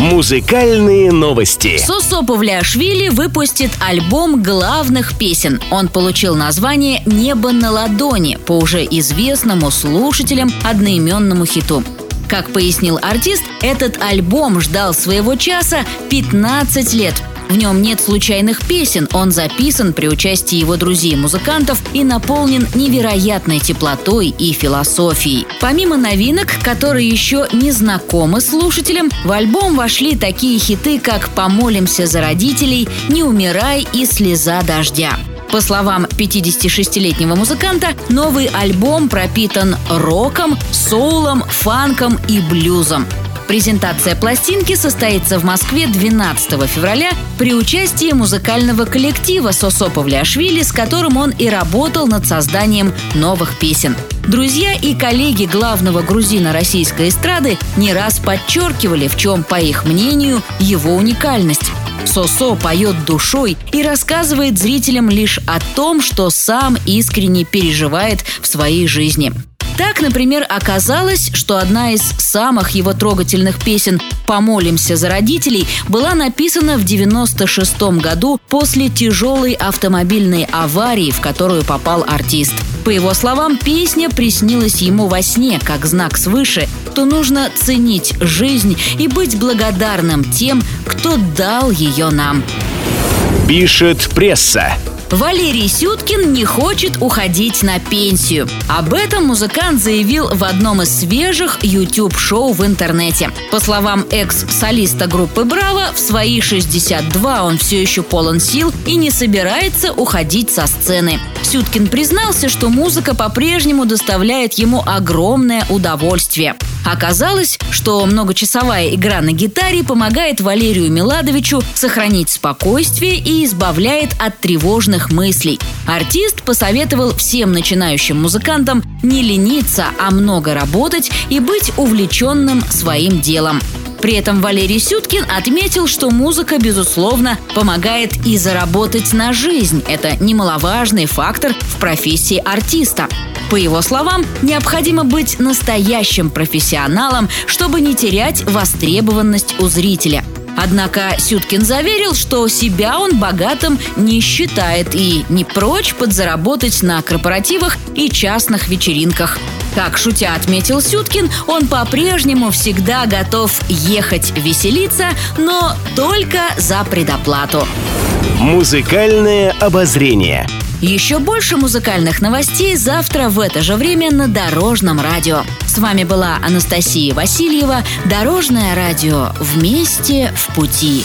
Музыкальные новости. Сосо Павлиашвили выпустит альбом главных песен. Он получил название «Небо на ладони» по уже известному слушателям одноименному хиту. Как пояснил артист, этот альбом ждал своего часа 15 лет, в нем нет случайных песен, он записан при участии его друзей-музыкантов и наполнен невероятной теплотой и философией. Помимо новинок, которые еще не знакомы слушателям, в альбом вошли такие хиты, как «Помолимся за родителей», «Не умирай» и «Слеза дождя». По словам 56-летнего музыканта, новый альбом пропитан роком, соулом, фанком и блюзом. Презентация пластинки состоится в Москве 12 февраля при участии музыкального коллектива Сосо Павлиашвили, с которым он и работал над созданием новых песен. Друзья и коллеги главного грузина российской эстрады не раз подчеркивали, в чем, по их мнению, его уникальность. Сосо поет душой и рассказывает зрителям лишь о том, что сам искренне переживает в своей жизни. Так, например, оказалось, что одна из самых его трогательных песен «Помолимся за родителей» была написана в 96 году после тяжелой автомобильной аварии, в которую попал артист. По его словам, песня приснилась ему во сне как знак свыше, то нужно ценить жизнь и быть благодарным тем, кто дал ее нам. Пишет пресса. Валерий Сюткин не хочет уходить на пенсию. Об этом музыкант заявил в одном из свежих YouTube-шоу в интернете. По словам экс-солиста группы «Браво», в свои 62 он все еще полон сил и не собирается уходить со сцены. Сюткин признался, что музыка по-прежнему доставляет ему огромное удовольствие. Оказалось, что многочасовая игра на гитаре помогает Валерию Миладовичу сохранить спокойствие и избавляет от тревожных мыслей. Артист посоветовал всем начинающим музыкантам не лениться, а много работать и быть увлеченным своим делом. При этом Валерий Сюткин отметил, что музыка, безусловно, помогает и заработать на жизнь. Это немаловажный фактор в профессии артиста. По его словам, необходимо быть настоящим профессионалом, чтобы не терять востребованность у зрителя. Однако Сюткин заверил, что себя он богатым не считает и не прочь подзаработать на корпоративах и частных вечеринках. Как шутя отметил Сюткин, он по-прежнему всегда готов ехать веселиться, но только за предоплату. Музыкальное обозрение. Еще больше музыкальных новостей завтра в это же время на Дорожном радио. С вами была Анастасия Васильева. Дорожное радио. Вместе в пути.